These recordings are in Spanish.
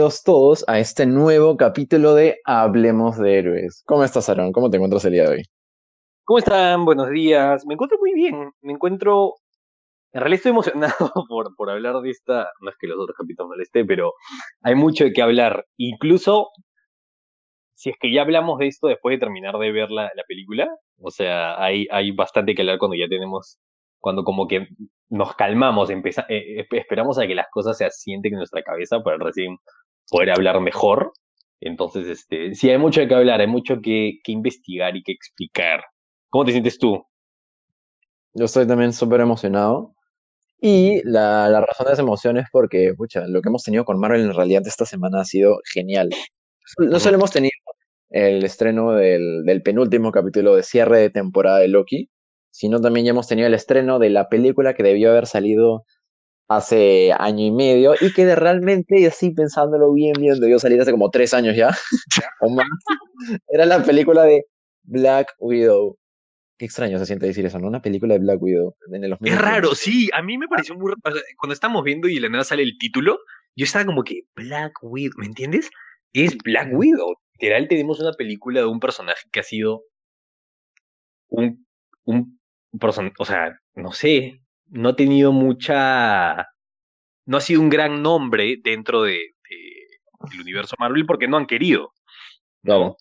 bienvenidos todos a este nuevo capítulo de Hablemos de Héroes. ¿Cómo estás, Aaron? ¿Cómo te encuentras el día de hoy? ¿Cómo están? Buenos días. Me encuentro muy bien. Me encuentro. En realidad estoy emocionado por, por hablar de esta. No es que los otros capítulos no le esté, pero hay mucho de qué hablar. Incluso si es que ya hablamos de esto después de terminar de ver la, la película. O sea, hay, hay bastante que hablar cuando ya tenemos. Cuando como que nos calmamos, empeza, eh, esperamos a que las cosas se asienten en nuestra cabeza para recién poder hablar mejor. Entonces, este, sí, hay mucho que hablar, hay mucho que, que investigar y que explicar. ¿Cómo te sientes tú? Yo estoy también súper emocionado. Y la, la, razón de esa emoción es porque, pucha, lo que hemos tenido con Marvel en realidad esta semana ha sido genial. No solo hemos tenido el estreno del, del penúltimo capítulo de cierre de temporada de Loki, sino también ya hemos tenido el estreno de la película que debió haber salido hace año y medio y que realmente, así pensándolo bien, bien, debió salir hace como tres años ya, o más. Era la película de Black Widow. Qué extraño se siente decir eso, ¿no? Una película de Black Widow. En el es raro, sí. A mí me pareció muy raro. Cuando estamos viendo y de la nada sale el título, yo estaba como que Black Widow, ¿me entiendes? Es Black Widow. Literal, tenemos una película de un personaje que ha sido un, un o sea, no sé, no ha tenido mucha, no ha sido un gran nombre dentro de, del universo Marvel porque no han querido, ¿no?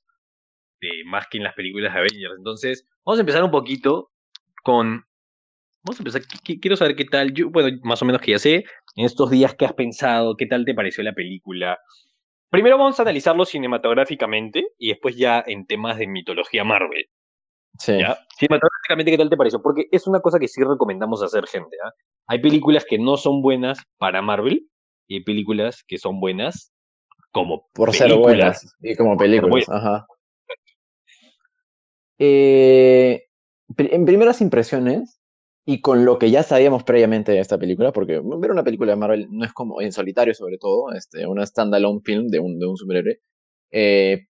más que en las películas de Avengers. Entonces, vamos a empezar un poquito con, vamos a empezar, quiero saber qué tal, yo, bueno, más o menos que ya sé, en estos días, ¿qué has pensado? ¿Qué tal te pareció la película? Primero vamos a analizarlo cinematográficamente y después ya en temas de mitología Marvel. Sí. Cinematográficamente, ¿qué tal te pareció? Porque es una cosa que sí recomendamos hacer, gente. ¿ah? Hay películas que no son buenas para Marvel y hay películas que son buenas como Por ser buenas y como películas, ajá. Eh, en primeras impresiones, y con lo que ya sabíamos previamente de esta película, porque ver una película de Marvel no es como en solitario, sobre todo, este, una standalone film de un, de un superhéroe, eh,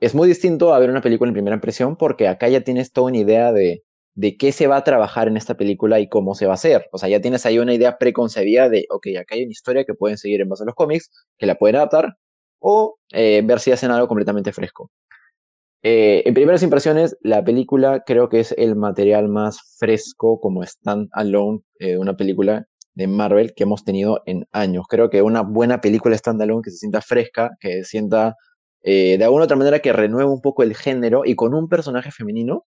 es muy distinto a ver una película en primera impresión porque acá ya tienes toda una idea de, de qué se va a trabajar en esta película y cómo se va a hacer. O sea, ya tienes ahí una idea preconcebida de, ok, acá hay una historia que pueden seguir en base a los cómics, que la pueden adaptar, o eh, ver si hacen algo completamente fresco. Eh, en primeras impresiones, la película creo que es el material más fresco como stand-alone eh, una película de Marvel que hemos tenido en años. Creo que una buena película stand-alone que se sienta fresca, que sienta de alguna otra manera que renueva un poco el género y con un personaje femenino,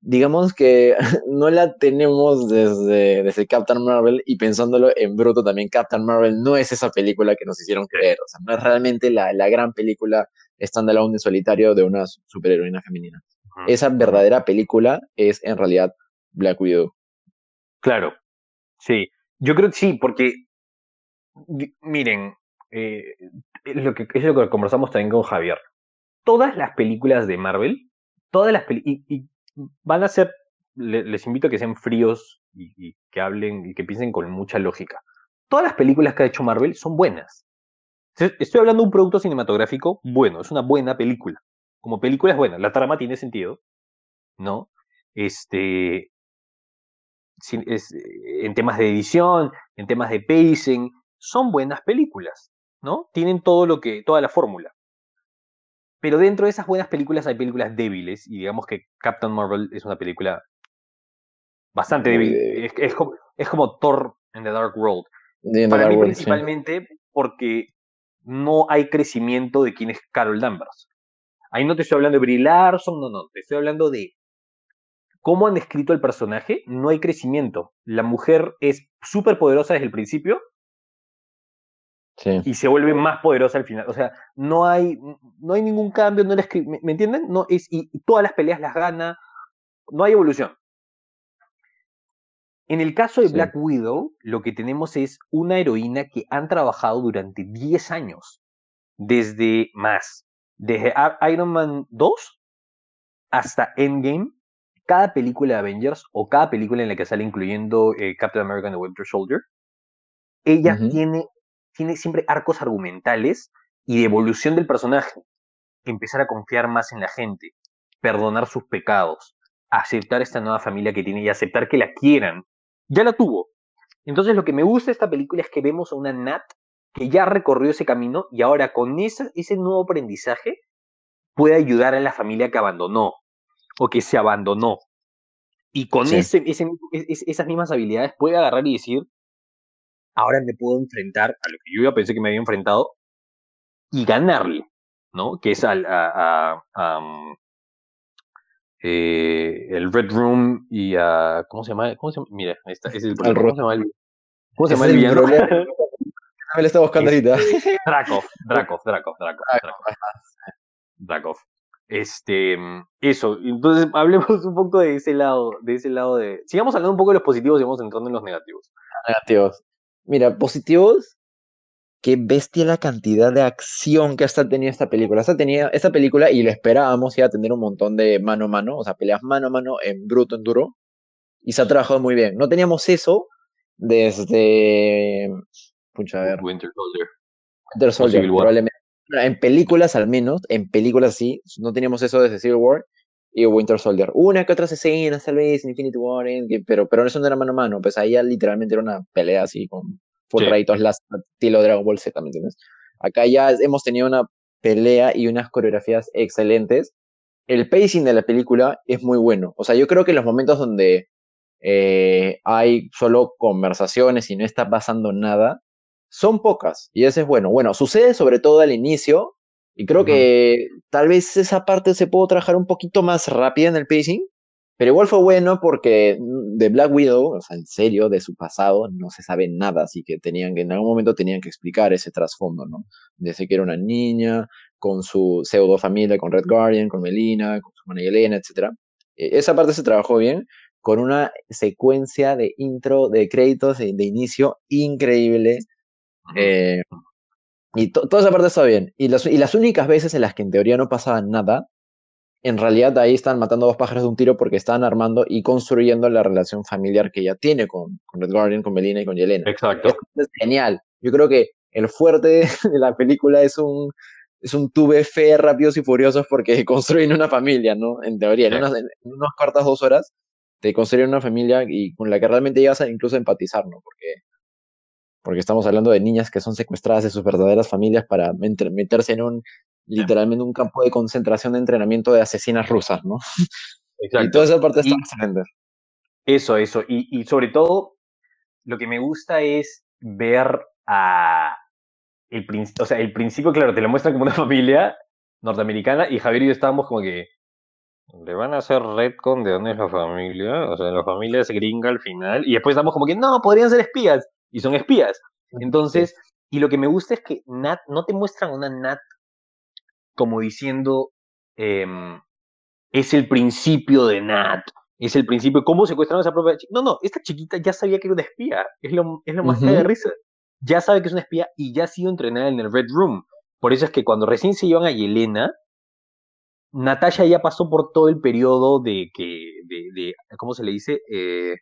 digamos que no la tenemos desde, desde Captain Marvel y pensándolo en bruto también, Captain Marvel no es esa película que nos hicieron creer, o sea, no es realmente la, la gran película standalone en solitario de una superheroína femenina. Esa verdadera película es en realidad Black Widow. Claro, sí, yo creo que sí, porque miren, eh, es lo que, es lo que conversamos también con Javier. Todas las películas de Marvel, todas las películas, y, van a ser, les invito a que sean fríos y, que hablen y que piensen con mucha lógica. Todas las películas que ha hecho Marvel son buenas. Estoy hablando de un producto cinematográfico bueno, es una buena película. Como película es buena, la trama tiene sentido, ¿no? Este, en temas de edición, en temas de pacing, son buenas películas. ¿no? Tienen todo lo que, toda la fórmula. Pero dentro de esas buenas películas hay películas débiles, y digamos que Captain Marvel es una película bastante débil. Es, como, es, como, Thor en The Dark World. Para mí, principalmente porque no hay crecimiento de quién es Carol Danvers. Ahí no te estoy hablando de Brie Larson, no, no, te estoy hablando de cómo han escrito el personaje, no hay crecimiento. La mujer es súper poderosa desde el principio, y se vuelve más poderosa al final. O sea, no hay, no hay ningún cambio, no ¿me, ¿me, entienden? No, es, y, todas las peleas las gana, no hay evolución. En el caso de Black Widow, lo que tenemos es una heroína que han trabajado durante 10 años, desde más, desde Iron Man 2 hasta Endgame, cada película de Avengers o cada película en la que sale incluyendo eh, Captain America and the Winter Soldier, ella tiene tiene siempre arcos argumentales y de evolución del personaje. Empezar a confiar más en la gente, perdonar sus pecados, aceptar esta nueva familia que tiene y aceptar que la quieran. Ya la tuvo. Entonces lo que me gusta de esta película es que vemos a una Nat que ya recorrió ese camino y ahora con ese, ese nuevo aprendizaje puede ayudar a la familia que abandonó o que se abandonó. Y con ese, esas mismas habilidades puede agarrar y decir, ahora me puedo enfrentar a lo que yo ya pensé que me había enfrentado y ganarle, ¿no? Que es al, a, mm, eh, el Red Room y a, ¿cómo se llama? ¿Cómo se llama? Mira, ahí está, ese es el, ¿Cómo se llama el, ¿cómo se llama el villano? Me lo está buscando ahorita. Drakov, Drakov, Drakov, Drakov. Drakov. Este, eso, entonces hablemos un poco de ese lado, de ese lado de... Sigamos hablando un poco de los positivos y vamos entrando en los negativos. Negativos. Mira, positivos, qué bestia la cantidad de acción que hasta tenido esta película. Esta, tenía, esta película, y lo esperábamos, iba a tener un montón de mano a mano, o sea, peleas mano a mano en bruto, en duro, y se ha trabajado muy bien. No teníamos eso desde... Pucha, a ver. Winter Soldier. Winter Soldier, probablemente. En películas, al menos, en películas sí, no teníamos eso desde Civil War y Winter Soldier. Una que otras escenas, tal vez, Infinity War, pero, pero eso no era mano a mano, pues ahí ya literalmente era una pelea así con full sí. las estilo Dragon Ball Z, ¿me entiendes? Acá ya hemos tenido una pelea y unas coreografías excelentes. El pacing de la película es muy bueno. O sea, yo creo que en los momentos donde eh, hay solo conversaciones y no está pasando nada, son pocas. Y eso es bueno. Bueno, sucede sobre todo al inicio. Y creo uh -huh. que tal vez esa parte se pudo trabajar un poquito más rápida en el pacing. Pero igual fue bueno porque de Black Widow, o sea, en serio, de su pasado, no se sabe nada, así que tenían que, en algún momento tenían que explicar ese trasfondo, ¿no? Desde que era una niña, con su pseudo familia, con Red Guardian, con Melina, con su hermana Elena, etc. Esa parte se trabajó bien, con una secuencia de intro, de créditos, de, de inicio increíble. Eh, y to, toda esa parte está bien. Y las, y las únicas veces en las que en teoría no pasaba nada, en realidad ahí están matando dos pájaros de un tiro porque están armando y construyendo la relación familiar que ella tiene con, con Red Guardian, con Melina y con Yelena. Exacto. Es genial. Yo creo que el fuerte de la película es un, es un tuve fe rápidos y furiosos porque construyen una familia, ¿no? En teoría, sí. en, unas, en unas cortas dos horas te construyen una familia y con la que realmente llegas a incluso empatizar, ¿no? Porque, porque estamos hablando de niñas que son secuestradas de sus verdaderas familias para meterse en un literalmente un campo de concentración de entrenamiento de asesinas rusas, ¿no? Exacto. Y toda esa parte está excelente. Eso, eso. Y, y, sobre todo, lo que me gusta es ver a. El, o sea, el principio, claro, te lo muestran como una familia norteamericana y Javier y yo estábamos como que. Le van a hacer retcon de dónde es la familia. O sea, la familia es gringa al final. Y después estamos como que, no, podrían ser espías. Y son espías. Entonces, y lo que me gusta es que Nat, no te muestran una Nat como diciendo, eh, es el principio de Nat, es el principio, ¿cómo secuestraron a esa propia chica? No, no, esta chiquita ya sabía que era una espía, es lo, es lo más uh -huh. de risa. Ya sabe que es una espía y ya ha sido entrenada en el Red Room. Por eso es que cuando recién se iban a Yelena, Natasha ya pasó por todo el periodo de que, de, de ¿cómo se le dice? Eh,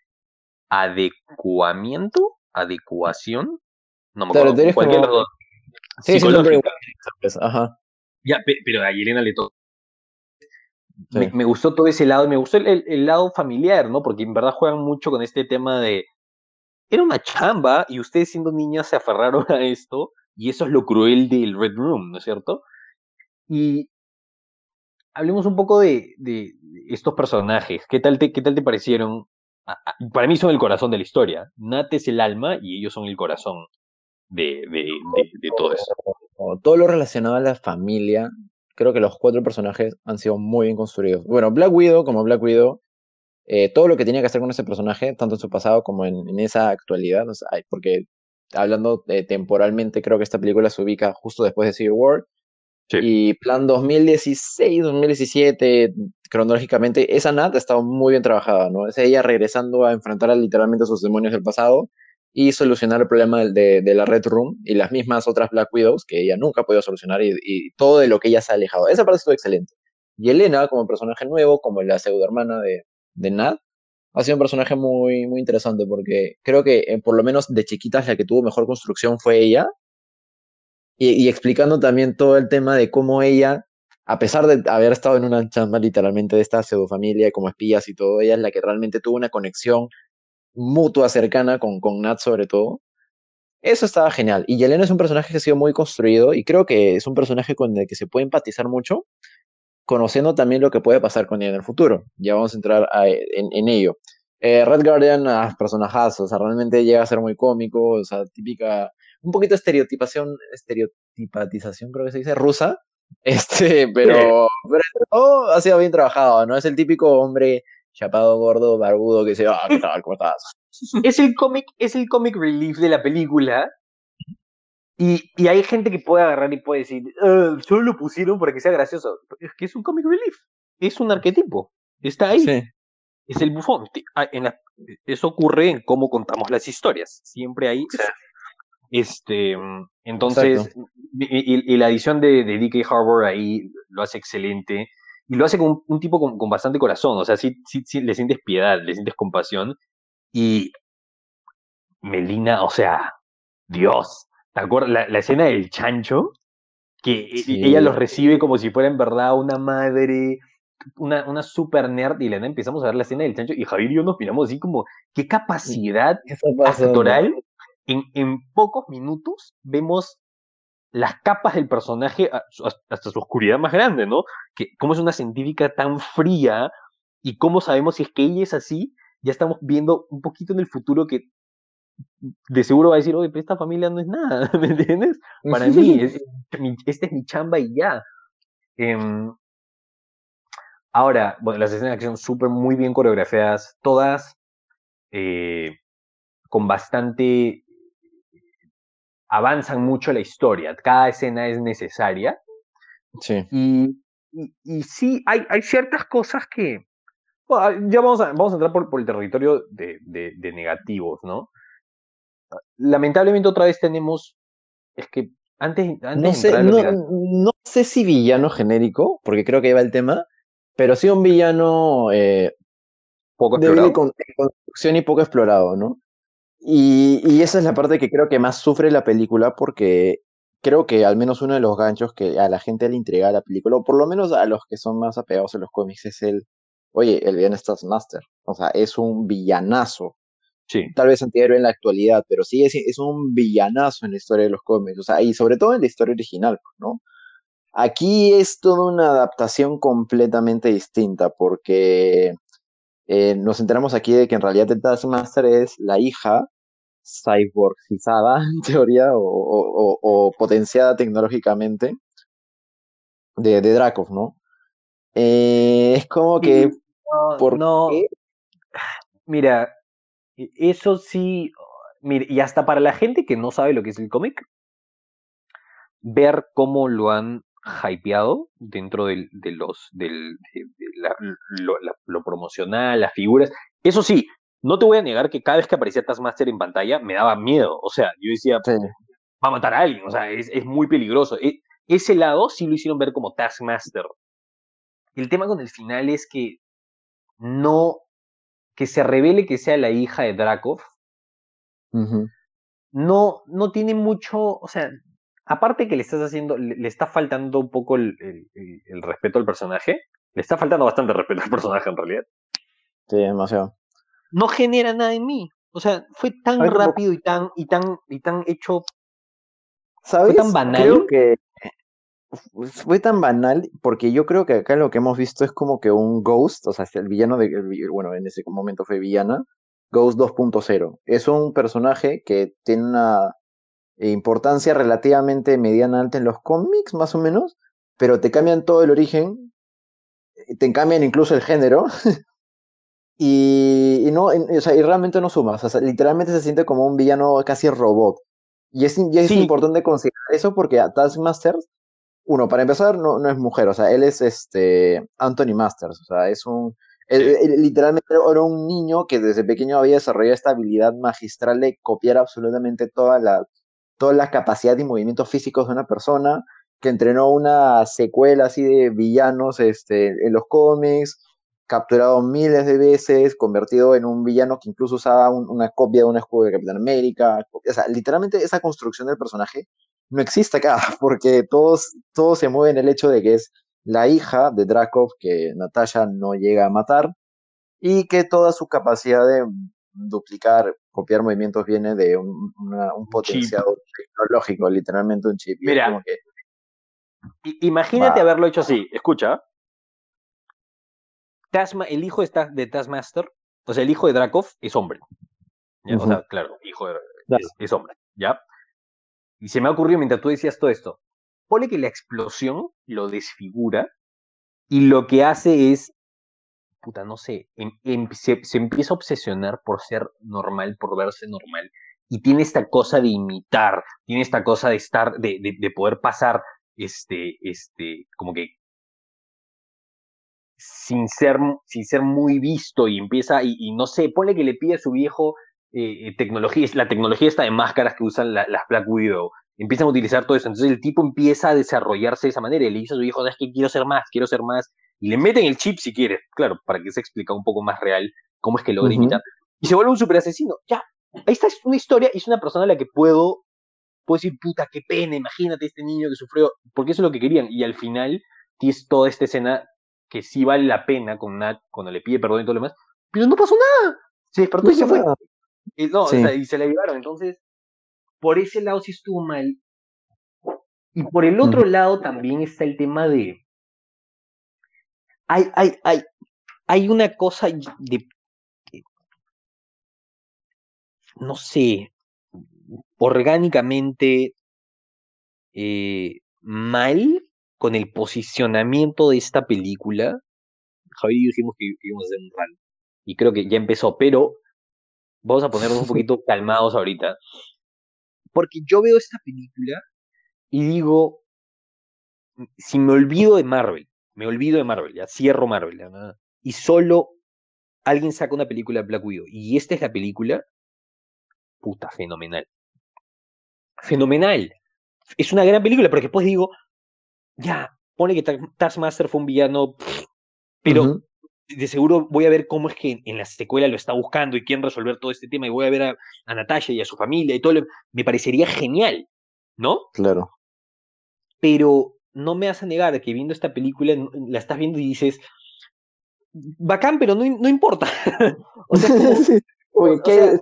adecuamiento, adecuación. No me acuerdo. Claro, cualquier como... Sí, sí, Ajá. Ya, pero a Yelena le tocó. Sí. Me, me, gustó todo ese lado y me gustó el, el, el, lado familiar, ¿no? Porque en verdad juegan mucho con este tema de. Era una chamba y ustedes siendo niñas se aferraron a esto y eso es lo cruel del Red Room, ¿no es cierto? Y hablemos un poco de, de estos personajes. ¿Qué tal te, qué tal te parecieron? Para mí son el corazón de la historia. Nat es el alma y ellos son el corazón de, todo eso. Todo lo relacionado a la familia, creo que los cuatro personajes han sido muy bien construidos. Bueno, Black Widow como Black Widow, eh, todo lo que tenía que hacer con ese personaje, tanto en su pasado como en, esa actualidad, porque hablando eh, temporalmente, creo que esta película se ubica justo después de Civil War. Y plan 2016, 2017, cronológicamente, esa Nat ha estado muy bien trabajada, ¿no? Es ella regresando a enfrentar literalmente a sus demonios del pasado y solucionar el problema de, de, la Red Room y las mismas otras Black Widows que ella nunca ha solucionar y, y todo de lo que ella se ha alejado. Esa parte estuvo excelente. Y Elena, como personaje nuevo, como la pseudo hermana de, de Nat, ha sido un personaje muy, muy interesante porque creo que eh, por lo menos de chiquitas la que tuvo mejor construcción fue ella. Y, explicando también todo el tema de cómo ella, a pesar de haber estado en una chamba literalmente de esta pseudo familia como espías y todo, ella es la que realmente tuvo una conexión mutua cercana con, con Nat sobre todo. Eso estaba genial. Y Yelena es un personaje que ha sido muy construido y creo que es un personaje con el que se puede empatizar mucho, conociendo también lo que puede pasar con ella en el futuro. Ya vamos a entrar en, ello. Eh, Red Guardian, ah, personajazo, o sea, realmente llega a ser muy cómico, o sea, típica, un poquito estereotipación, estereotipatización creo que se dice, rusa, este, pero, pero todo ha sido bien trabajado, ¿no? Es el típico hombre chapado, gordo, barbudo, que se va, ah, ¿qué tal? ¿Cómo estás? Es el cómic, es el comic relief de la película. Y, y, hay gente que puede agarrar y puede decir, ah, solo lo pusieron para que sea gracioso. Es que es un comic relief. Es un arquetipo. Está ahí. Es el bufón. Ah, eso ocurre en cómo contamos las historias. Siempre hay. Este, entonces, y, la edición de, de D.K. Harbour ahí lo hace excelente. Y lo hace con un tipo con, bastante corazón, o sea, sí, sí, sí, le sientes piedad, le sientes compasión. Y Melina, o sea, Dios, ¿te acuerdas? La, escena del chancho, que e, ella los recibe como si fuera en verdad una madre, una, una super nerd, y le empezamos a ver la escena del chancho, y Javier y yo nos miramos así como, qué capacidad actoral. En, pocos minutos vemos las capas del personaje hasta su oscuridad más grande, ¿no? Que cómo es una científica tan fría y cómo sabemos si es que ella es así, ya estamos viendo un poquito en el futuro que de seguro va a decir, oye, pero esta familia no es nada, ¿me entiendes? Para mí, esta es mi chamba y ya. Em, ahora, bueno, las escenas de acción súper muy bien coreografiadas, todas eh, con bastante avanzan mucho la historia, cada escena es necesaria. Sí. Y, y, sí, hay, hay, ciertas cosas que... ya vamos a, vamos a entrar por, por el territorio de, de, negativos, ¿no? Lamentablemente otra vez tenemos... Es que antes, antes no, sé, no, sé si villano genérico, porque creo que iba el tema, pero sí un villano eh, poco explorado. de construcción y poco explorado, ¿no? Y, esa es la parte que creo que más sufre la película porque creo que al menos uno de los ganchos que a la gente le intriga la película, o por lo menos a los que son más apegados a los cómics, es el, oye, el villano es Master. O sea, es un villanazo. Sí. Tal vez antihéroe en la actualidad, pero sí es, es un villanazo en la historia de los cómics. O sea, y sobre todo en la historia original, ¿no? Aquí es toda una adaptación completamente distinta porque eh, nos enteramos aquí de que en realidad el Taskmaster es la hija cyborgizada, en teoría, o, potenciada tecnológicamente de, de Dracov, ¿no? Eh, es como que... No, Mira, e, eso sí, mira, y hasta para la gente que no sabe lo que es el cómic, ver cómo lo han hypeado dentro de los, del, de, lo, promocional, las figuras. Eso sí, no te voy a negar que cada vez que aparecía Taskmaster en pantalla me daba miedo. O sea, yo decía, va a matar a alguien, o sea, es, es muy peligroso. E, ese lado sí lo hicieron ver como Taskmaster. El tema con el final es que no, que se revele que sea la hija de Drakov, no, no tiene mucho, o sea, aparte que le estás haciendo, le, está faltando un poco el, respeto al personaje, le está faltando bastante respeto al personaje en realidad. Sí, demasiado. No genera nada en mí. O sea, fue tan rápido y tan, y tan, y tan hecho. ¿Sabes? Fue tan banal. Creo que fue tan banal porque yo creo que acá lo que hemos visto es como que un Ghost, o sea, el villano de, bueno, en ese momento fue villana, Ghost 2.0. Es un personaje que tiene una importancia relativamente mediana alta en los cómics, más o menos, pero te cambian todo el origen, eh, te cambian incluso el género, y, no, o sea, y realmente no sumas, o sea, literalmente se siente como un villano casi robot. Y es, es importante considerar eso porque a Taskmaster, uno, para empezar, no, no es mujer, o sea, él es este Anthony Masters, o sea, es un, literalmente era un niño que desde pequeño había desarrollado esta habilidad magistral de copiar absolutamente todas las toda la capacidad y movimientos físicos de una persona, que entrenó una secuela así de villanos este, en los cómics, capturado miles de veces, convertido en un villano que incluso usaba una copia de un escudo de Capitán América. O sea, literalmente esa construcción del personaje no existe acá, porque todos, todos se mueven el hecho de que es la hija de Drakov que Natasha no llega a matar y que toda su capacidad de duplicar copiar movimientos viene de un, un potenciado tecnológico, literalmente un chip. Mira, imagínate haberlo hecho así, escucha. Tasma, el hijo de, de Taskmaster, o sea, el hijo de Drakov es hombre. O sea, claro, hijo de, es, hombre, ¿ya? Y se me ha ocurrido mientras tú decías todo esto, pone que la explosión lo desfigura y lo que hace es, puta, no sé, se, empieza a obsesionar por ser normal, por verse normal, y tiene esta cosa de imitar, tiene esta cosa de estar, de, de, poder pasar, este, este, como que sin ser, sin ser muy visto y empieza, y, no sé, pone que le pide a su viejo eh, eh, tecnología, la tecnología está de máscaras que usan las Black Widow, empiezan a utilizar todo eso, entonces el tipo empieza a desarrollarse de esa manera y le dice a su hijo, es que quiero ser más, quiero ser más, y le meten el chip si quiere, claro, para que se explique un poco más real cómo es que logra imitar, y se vuelve un super asesino, ya, ahí está, es una historia, y es una persona a la que puedo, puedo decir, puta, qué pena, imagínate este niño que sufrió, porque eso es lo que querían, y al final tienes toda esta escena que sí vale la pena con Nat cuando le pide perdón y todo lo demás, pero no pasó nada. Se despertó y se fue. Y, no, o sea, y se la llevaron. Entonces, por ese lado sí estuvo mal. Y por el otro lado también está el tema de. Hay, hay, hay, hay una cosa de. No sé. Orgánicamente. Eh, mal con el posicionamiento de esta película, Javi y yo dijimos que íbamos a hacer un run. Y creo que ya empezó, pero vamos a ponernos un poquito calmados ahorita. Porque yo veo esta película y digo, si me olvido de Marvel, me olvido de Marvel, ya cierro Marvel, y solo alguien saca una película de Black Widow, y esta es la película, puta, fenomenal. Fenomenal. Es una gran película, porque después digo, ya, pone que Taskmaster fue un villano, pero de seguro voy a ver cómo es que en la secuela lo está buscando y quién resolver todo este tema y voy a ver a, a Natasha y a su familia y todo. me parecería genial, ¿no? Claro. Pero no me vas a negar que viendo esta película la estás viendo y dices, bacán, pero no, no importa. o sea,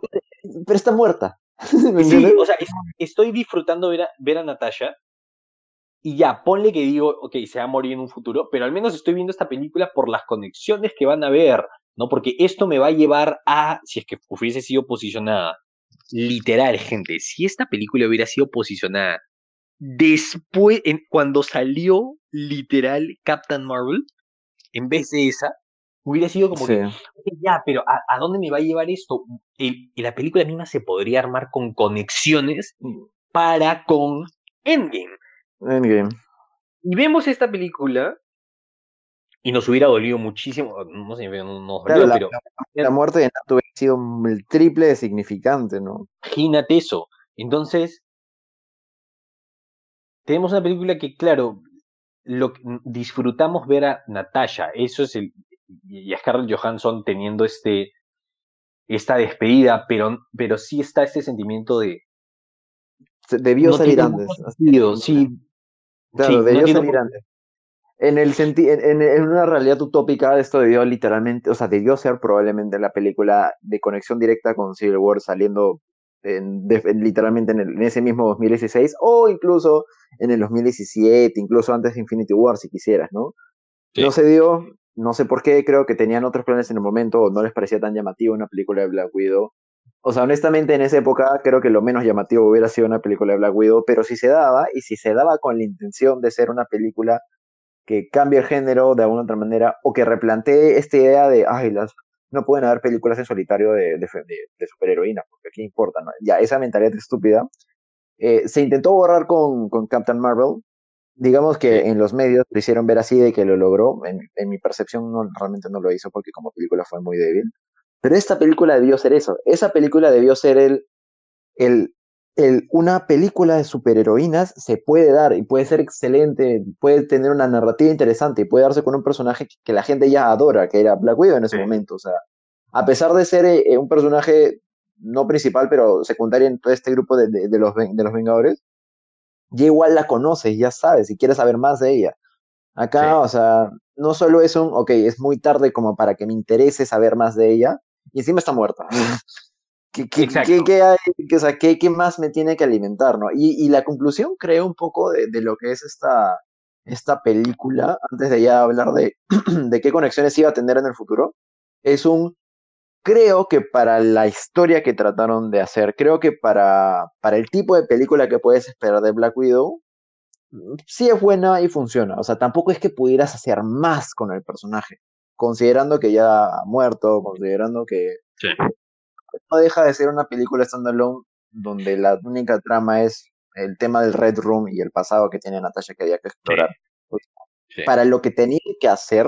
pero está muerta. sí, o sea, estoy disfrutando ver a, ver a Natasha y ya, ponle que digo, ok, se va a morir en un futuro, pero al menos estoy viendo esta película por las conexiones que van a ver, ¿no? Porque esto me va a llevar a, si es que hubiese sido posicionada, literal, gente, si esta película hubiera sido posicionada después, en, cuando salió literal Captain Marvel, en vez de esa, hubiera sido como que, ya, pero ¿a, dónde me va a llevar esto? Y, la película misma se podría armar con conexiones para con Endgame. Endgame. Y vemos esta película y nos hubiera dolido muchísimo, no sé, no nos dolió, la, pero... La, muerte de Nato hubiera sido el triple de significante, ¿no? Imagínate eso. Entonces, tenemos una película que, claro, lo, disfrutamos ver a Natasha, eso es el... y a Scarlett Johansson teniendo este esta despedida, pero, pero sí está este sentimiento de... Debió salir antes. sí, Claro, debió salir antes. En, el en, en, una realidad utópica, esto debió literalmente, o sea, debió ser probablemente la película de conexión directa con Civil War saliendo en, literalmente en, ese mismo 2016 o incluso en el 2017, incluso antes de Infinity War, si quisieras, ¿no? No se dio, no sé por qué, creo que tenían otros planes en el momento o no les parecía tan llamativo una película de Black Widow. O sea, honestamente en esa época creo que lo menos llamativo hubiera sido una película de Black Widow, pero si se daba, y si se daba con la intención de ser una película que cambie el género de alguna otra manera, o que replantee esta idea de, ay, las, no pueden haber películas en solitario de, de, de, superheroínas, porque aquí importa, ¿no? Ya, esa mentalidad estúpida. Eh, se intentó borrar con, con Captain Marvel, digamos que en los medios lo hicieron ver así de que lo logró, en, en mi percepción no, realmente no lo hizo porque como película fue muy débil, pero esta película debió ser eso. Esa película debió ser el, el, el, una película de superheroínas se puede dar y puede ser excelente, puede tener una narrativa interesante y puede darse con un personaje que la gente ya adora, que era Black Widow en ese momento. O sea, a pesar de ser eh, un personaje no principal, pero secundario en todo este grupo de, de, los, de los Vengadores, ya igual la conoces, ya sabes, y quieres saber más de ella. Acá, o sea, no solo es un, ok, es muy tarde como para que me interese saber más de ella, y encima está muerta. ¿Qué, qué, qué- qué hay- qué- o sea, qué- qué más me tiene que alimentar, no? Y, y la conclusión creo un poco de, de lo que es esta, esta película, antes de ya hablar de, de qué conexiones iba a tener en el futuro, es un, creo que para la historia que trataron de hacer, creo que para, para el tipo de película que puedes esperar de Black Widow, mm, sí es buena y funciona. O sea, tampoco es que pudieras hacer más con el personaje, considerando que ya ha muerto, considerando que Sí. No deja de ser una película standalone donde la única trama es el tema del Red Room y el pasado que tiene Natasha que había que explorar. Sí. Para lo que tenían que hacer,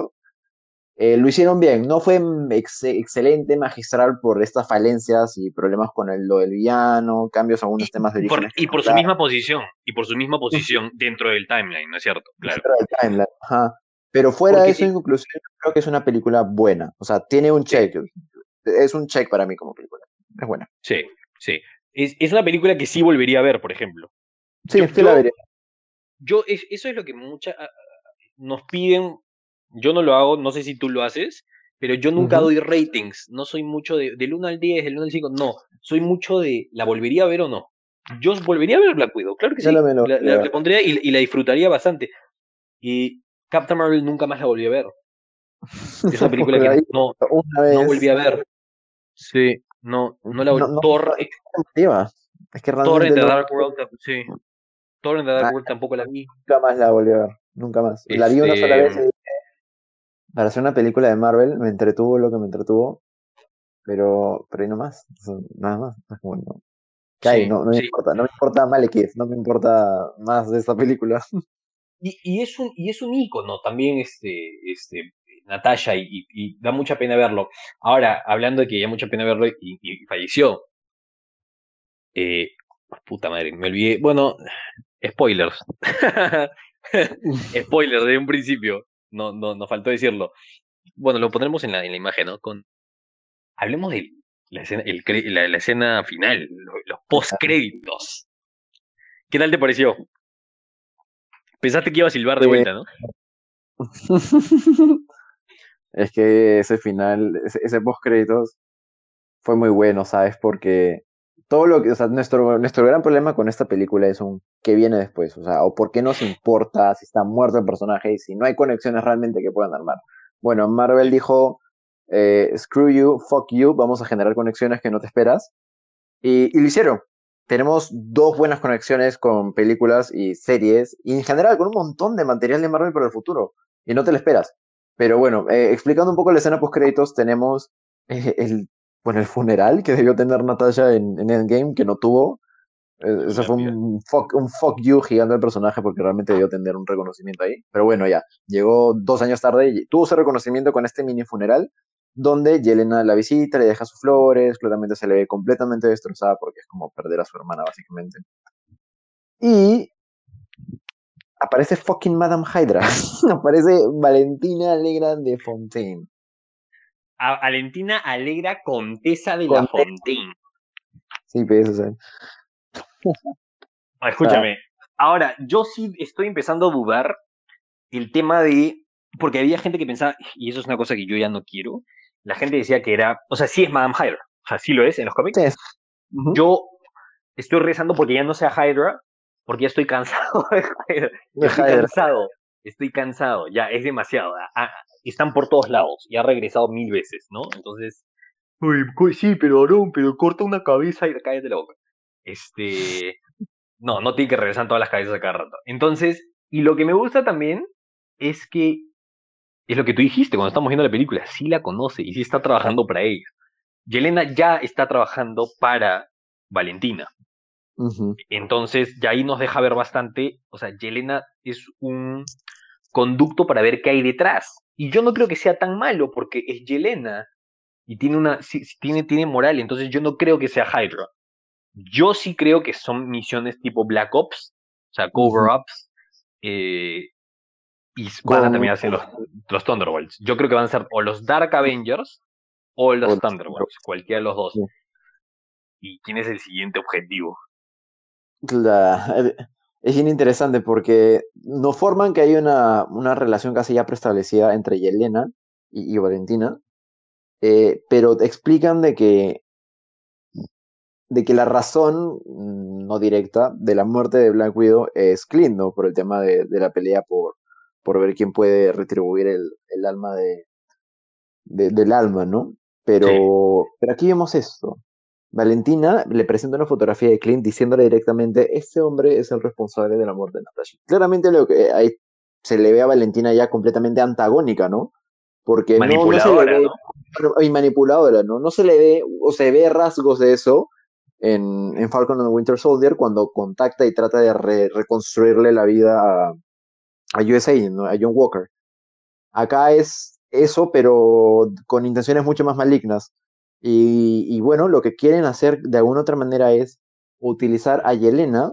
eh, lo hicieron bien. No fue ex- excelente, magistral por estas falencias y problemas con el, lo del villano, cambios a algunos temas de Y por, y su misma posición, y por su misma posición dentro del timeline, ¿no es cierto? Claro. dentro del timeline, ajá. Pero fuera Porque de eso, en conclusión, creo que es una película buena. O sea, tiene un check. Es un check para mí como película. Es buena. Sí, sí. Es, es una película que sí volvería a ver, por ejemplo. Sí, Yo- sí la vería. Yo, es- eso es lo que muchas nos piden. Yo no lo hago, no sé si tú lo haces, pero yo nunca doy ratings. No soy mucho de, del 1 al 10, del 1 al 5. No, soy mucho de, ¿la volvería a ver o no? Yo volvería a ver Black Widow, claro que sí. la pondría y, y la disfrutaría bastante. Y Captain Marvel nunca más la volví a ver. Es una película La que no, una vez. no volví a ver. Sí, no, no la. No, Thor, no, es que Thor in the Dark World, sí. Thor in the Dark Ah. World tampoco la vi. nunca más la volví a ver. Nunca más. La vi una sola vez y Este, dije, para hacer una película de Marvel me entretuvo lo que me entretuvo, pero, pero ahí no más. O sea, nada más. Como, no. ¿Qué hay? Sí, No, no me sí. importa. No me importa Malekith. No me importa más de esta película. Y, y es un y es un ícono también este este Natasha y, da mucha pena verlo. Ahora, hablando de que da mucha pena verlo y, y falleció. Eh, puta madre, me olvidé. Bueno, spoilers. spoilers de un principio. No, no, nos faltó decirlo. Bueno, lo pondremos en la, en la imagen, ¿no? Con, hablemos de la escena, el cre- la, la escena final, lo- los post-créditos. ¿Qué tal te pareció? Pensaste que iba a silbar de vuelta, ¿no? es que ese final, ese, post créditos fue muy bueno, ¿sabes? Porque todo lo que, o sea, nuestro, nuestro gran problema con esta película es un qué viene después, o sea, o por qué nos importa si está muerto el personaje y si no hay conexiones realmente que puedan armar. Bueno, Marvel dijo, eh, screw you, fuck you, vamos a generar conexiones que no te esperas. Y, y lo hicieron. Tenemos dos buenas conexiones con películas y series, y en general con un montón de material de Marvel para el futuro, y no te lo esperas. Pero bueno, eh, explicando un poco la escena post créditos, tenemos eh, el, bueno, el funeral que debió tener Natasha en, en Endgame, que no tuvo. Eh, Eso fue un fuck, un fuck you gigante al personaje porque realmente debió tener un reconocimiento ahí. Pero bueno, ya, llegó dos años tarde y tuvo ese reconocimiento con este mini funeral, donde Yelena la visita, le deja sus flores, claramente se le ve completamente destrozada porque es como perder a su hermana, básicamente. Y aparece fucking Madame Hydra. aparece Valentina Alegra de Fontaine. A Valentina Alegra, Contesa de la. Fontaine. Sí, pues, o sea, Ah, Escúchame, ahora, yo sí estoy empezando a dudar el tema de. Porque había gente que pensaba, y eso es una cosa que yo ya no quiero. La gente decía que era. O sea, sí es Madame Hydra. O sea, sí lo es en los cómics. sí. Yo estoy rezando porque ya no sea Hydra, porque ya estoy cansado Estoy cansado. Estoy cansado. Ya es demasiado. Ah, ah, están por todos lados. Y ha regresado mil veces, ¿no? Entonces. Uy, sí, pero Aaron, pero corta una cabeza y cállate la boca. Este. No, no tiene que regresar todas las cabezas a cada rato. Entonces, y lo que me gusta también es que. Es lo que tú dijiste cuando estamos viendo la película. Sí la conoce y sí está trabajando para ella. Yelena ya está trabajando para Valentina. Entonces, ya ahí nos deja ver bastante, o sea, Yelena es un conducto para ver qué hay detrás. Y yo no creo que sea tan malo porque es Yelena y tiene una sí, tiene tiene moral, entonces yo no creo que sea Hydra. Yo sí creo que son misiones tipo Black Ops, o sea, cover ups eh, y van a terminar siendo los, los Thunderbolts. Yo creo que van a ser o los Dark Avengers o los Thunderbolts, cualquiera de los dos. ¿Y quién es el siguiente objetivo? La- el- es bien interesante porque nos forman que hay una, una relación casi ya preestablecida entre Yelena y, y Valentina, eh, pero te explican de que de que la razón mm, no directa de la muerte de Black Widow es Clint, ¿no? Por el tema de, la pelea por, por ver quién puede retribuir el, alma de, del alma, ¿no? Pero, pero aquí vemos esto. Valentina le presenta una fotografía de Clint diciéndole directamente, este hombre es el responsable de la muerte de Natasha. Claramente lo que ahí se le ve a Valentina ya completamente antagónica, ¿no? Porque manipuladora, no, se Y manipuladora, ¿no? No se le ve, o se ve rasgos de eso en, en Falcon and Winter Soldier cuando contacta y trata de reconstruirle la vida a, a USA, ¿no? a John Walker. Acá es eso, pero con intenciones mucho más malignas. Y, bueno, lo que quieren hacer de alguna otra manera es utilizar a Yelena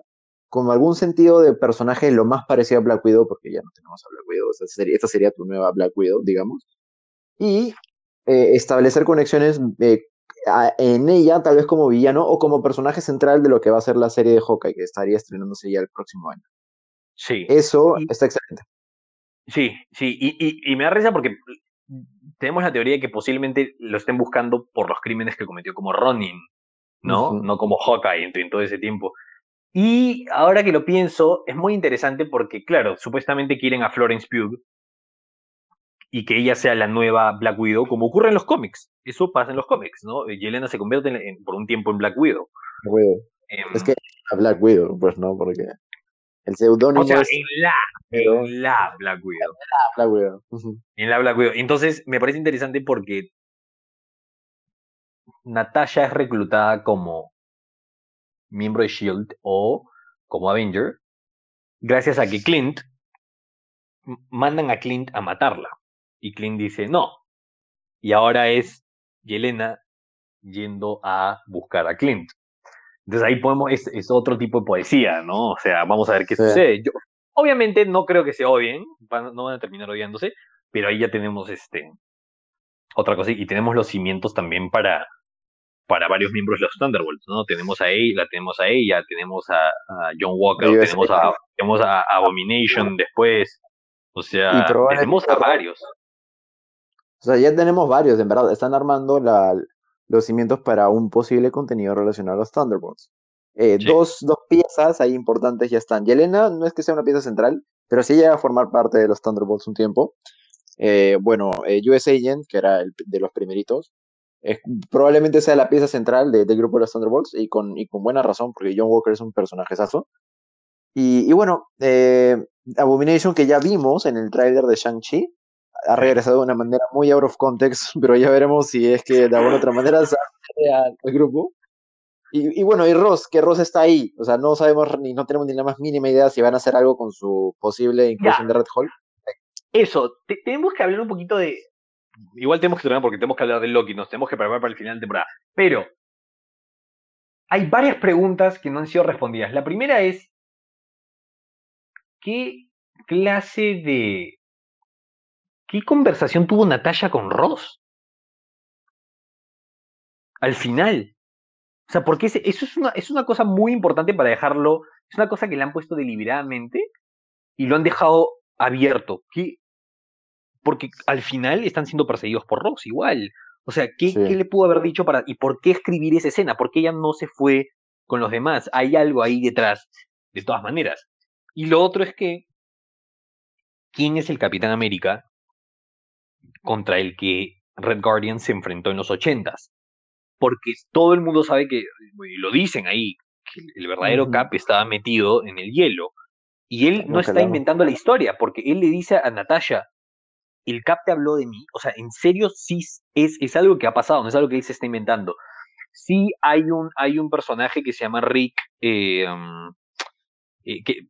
como algún sentido de personaje lo más parecido a Black Widow, porque ya no tenemos a Black Widow, esta sería, tu nueva Black Widow, digamos, y eh, establecer conexiones eh, en ella, tal vez como villano o como personaje central de lo que va a ser la serie de Hawkeye, que estaría estrenándose ya el próximo año. Sí. Eso está excelente. Sí, sí, y, y me da risa porque tenemos la teoría de que posiblemente lo estén buscando por los crímenes que cometió como Ronin, ¿no? No como Hawkeye en, todo ese tiempo. Y ahora que lo pienso, es muy interesante porque, claro, supuestamente quieren a Florence Pugh y que ella sea la nueva Black Widow, como ocurre en los cómics. Eso pasa en los cómics, ¿no? Yelena se convierte por un tiempo en Black Widow. Em, es que Black Widow, pues no, porque el seudónimo. O sea, en la, en la Black Widow. En la Black Widow. En la Black Widow. Entonces, me parece interesante porque Natasha es reclutada como miembro de Shield o como Avenger, gracias a que Clint mandan a Clint a matarla. Y Clint dice no. Y ahora es Yelena yendo a buscar a Clint. Entonces ahí podemos, es, otro tipo de poesía, ¿no? O sea, vamos a ver qué sucede. Yo, obviamente no creo que se odien, no van a terminar odiándose, pero ahí ya tenemos este otra cosa y tenemos los cimientos también para, para varios miembros de los Thunderbolts, ¿no? Tenemos a ella, la tenemos a ella, tenemos a, John Walker, tenemos a, tenemos a Abomination después, o sea, tenemos a varios. O sea, ya tenemos varios, en verdad, están armando la, los cimientos para un posible contenido relacionado a los Thunderbolts. Eh, dos, dos piezas ahí importantes ya están. Yelena no es que sea una pieza central, pero sí llega a formar parte de los Thunderbolts un tiempo. Eh, bueno, eh, US Agent, que era el de los primeritos, probablemente sea la pieza central del grupo de los Thunderbolts y con, y con buena razón, porque John Walker es un personaje sazo. Y, y bueno, Abomination que ya vimos en el tráiler de Shang-Chi, ha regresado de una manera muy out of context, pero ya veremos si es que de alguna otra manera sale al grupo. Y, bueno, y Ross, que Ross está ahí, o sea, no sabemos ni no tenemos ni la más mínima idea si van a hacer algo con su posible inclusión de Red Hall. Eso, tenemos que hablar un poquito de. Igual tenemos que terminar porque tenemos que hablar de Loki, nos tenemos que preparar para el final de temporada. Pero hay varias preguntas que no han sido respondidas. La primera es: ¿qué clase de ¿Qué conversación tuvo Natasha con Ross? Al final. O sea, porque eso es una, es una cosa muy importante para dejarlo. Es una cosa que le han puesto deliberadamente y lo han dejado abierto. ¿Qué? Porque al final están siendo perseguidos por Ross igual. O sea, ¿qué, ¿qué, le pudo haber dicho para... ¿Y por qué escribir esa escena? ¿Por qué ella no se fue con los demás? Hay algo ahí detrás, de todas maneras. Y lo otro es que, ¿quién es el Capitán América contra el que Red Guardian se enfrentó en los ochentas. Porque todo el mundo sabe que, lo dicen ahí, que el verdadero Cap estaba metido en el hielo. Y él no, está inventando la historia, porque él le dice a Natasha, el Cap te habló de mí. O sea, en serio, sí es, es algo que ha pasado, no es algo que él se está inventando. Sí hay un, hay un personaje que se llama Rick, eh, um, eh, que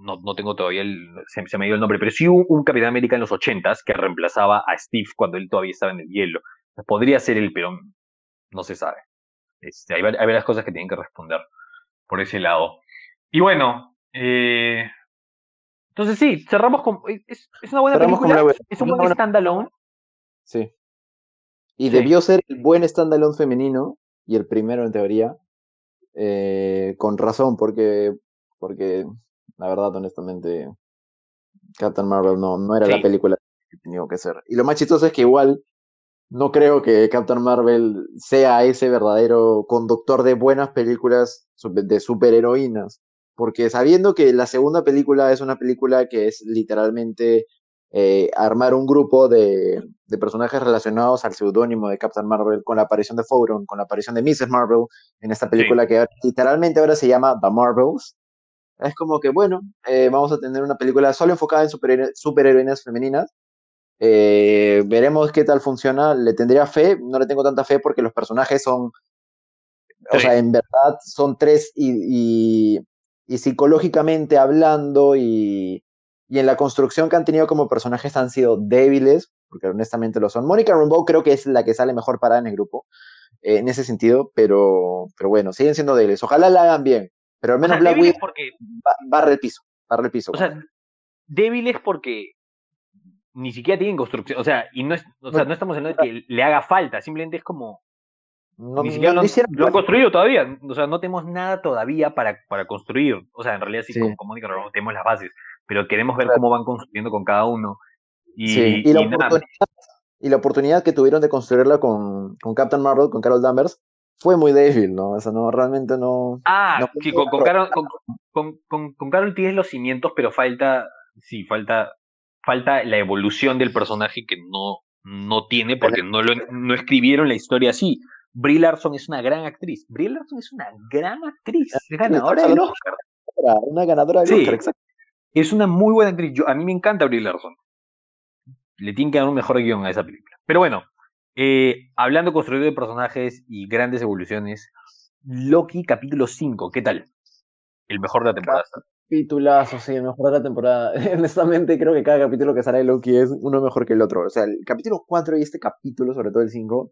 no, no tengo todavía el, se, me dio el nombre, pero sí un, un Capitán América en los ochentas que reemplazaba a Steve cuando él todavía estaba en el hielo. Podría ser él, pero no se sabe. Este, hay, hay, varias cosas que tienen que responder por ese lado. Y bueno, eh, entonces sí, cerramos con... Es, es una buena película, es un buen standalone. Sí. Y debió ser el buen standalone femenino, y el primero en teoría, eh, con razón, porque, porque la verdad, honestamente, Captain Marvel no, no era la película que tenía que ser. Y lo más chistoso es que igual no creo que Captain Marvel sea ese verdadero conductor de buenas películas de superheroínas. Porque sabiendo que la segunda película es una película que es literalmente eh, armar un grupo de, personajes relacionados al seudónimo de Captain Marvel, con la aparición de Photon, con la aparición de Mrs. Marvel en esta película que literalmente ahora se llama The Marvels. Es como que, bueno, eh, vamos a tener una película solo enfocada en superheroínas femeninas. Eh, veremos qué tal funciona. Le tendría fe, no le tengo tanta fe porque los personajes son, o sea, en verdad son tres y, y psicológicamente hablando y, y en la construcción que han tenido como personajes han sido débiles, porque honestamente lo son. Mónica Rambeau creo que es la que sale mejor parada en el grupo, eh, en ese sentido, pero, pero bueno, siguen siendo débiles. Ojalá la hagan bien, pero al menos Black Widow porque... barre el piso, barre el piso. O sea, débiles porque ni siquiera tienen construcción, o sea, y no, es, o sea, no estamos hablando de que le haga falta, simplemente es como no, Ni siquiera lo, han construido todavía. O sea, no tenemos nada todavía para, para construir. O sea, en realidad sí, Con, Mónica tenemos las bases, pero queremos ver cómo van construyendo con cada uno. Y, y, la oportunidad, que tuvieron de construirla con, con Captain Marvel, con Carol Danvers, fue muy débil, ¿no? O sea, no, realmente no. Ah, sí, con, con, Carol, con, con, Carol tienes los cimientos, pero falta, sí, falta, falta la evolución del personaje que no, no tiene porque no, lo, no escribieron la historia así. Brie Larson es una gran actriz. Brie Larson es una gran actriz. ganadora del Oscar. Una ganadora del Oscar, exacto. Es una muy buena actriz. Yo, a mí me encanta Brie Larson. Le tienen que dar un mejor guion a esa película. Pero bueno, eh, hablando de construir de personajes y grandes evoluciones, Loki capítulo 5, ¿qué tal? El mejor de la temporada. Capitulazo, sí, el mejor de la temporada. Honestamente, creo que cada capítulo que sale de Loki es uno mejor que el otro. O sea, el capítulo 4 y este capítulo, sobre todo el 5,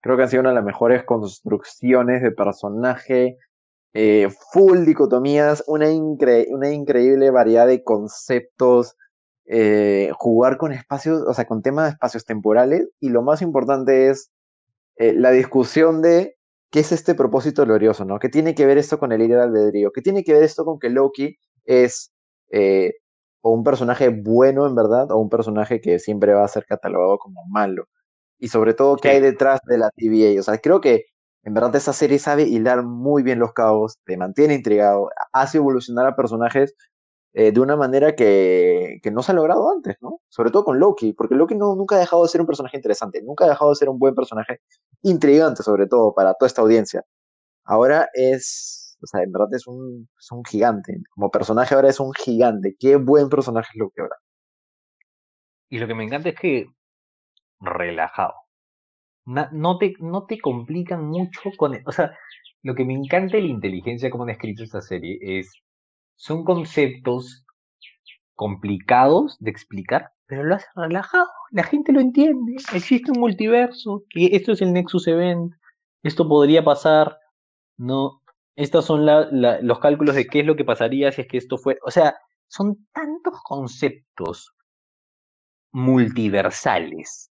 Creo que ha sido una de las mejores construcciones de personaje, eh, full dicotomías, una, una increíble variedad de conceptos, eh, jugar con espacios, o sea, con temas de espacios temporales, y lo más importante es eh, la discusión de qué es este propósito glorioso, ¿no? ¿Qué tiene que ver esto con el líder albedrío? ¿Qué tiene que ver esto con que Loki es o un personaje bueno en verdad, o un personaje que siempre va a ser catalogado como malo? y sobre todo qué hay detrás de la TVA. O sea, creo que en verdad esa serie sabe hilar muy bien los cabos, te mantiene intrigado, hace evolucionar a personajes eh, de una manera que, que, no se ha logrado antes, ¿no? Sobre todo con Loki, porque Loki no, nunca ha dejado de ser un personaje interesante, nunca ha dejado de ser un buen personaje intrigante, sobre todo para toda esta audiencia. Ahora es, o sea, en verdad es un, es un gigante, como personaje ahora es un gigante, qué buen personaje es Loki ahora. Y lo que me encanta es que relajado. no, te, no te complican mucho con... O sea, lo que me encanta de la inteligencia como han escrito esta serie es... Son conceptos complicados de explicar, pero lo hacen relajado. La gente lo entiende. Existe un multiverso, que esto es el Nexus Event, esto podría pasar, no. Estos son los cálculos de qué es lo que pasaría si es que esto fuera. O sea, son tantos conceptos multiversales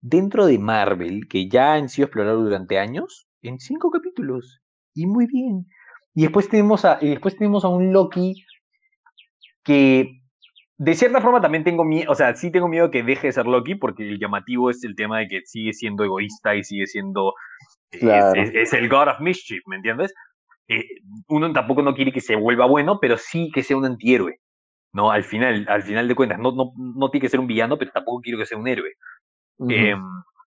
dentro de Marvel, que ya han sido explorados durante años, en cinco capítulos. Y muy bien. Y después tenemos a, y después tenemos a un Loki que de cierta forma también tengo miedo, o sea, sí tengo miedo que deje de ser Loki, porque el llamativo es el tema de que sigue siendo egoísta y sigue siendo. Es, el God of Mischief, ¿me entiendes? Eh, uno tampoco no quiere que se vuelva bueno, pero sí que sea un antihéroe. ¿no? Al final, al final de cuentas, no, no, no tiene que ser un villano, pero tampoco quiero que sea un héroe. Em,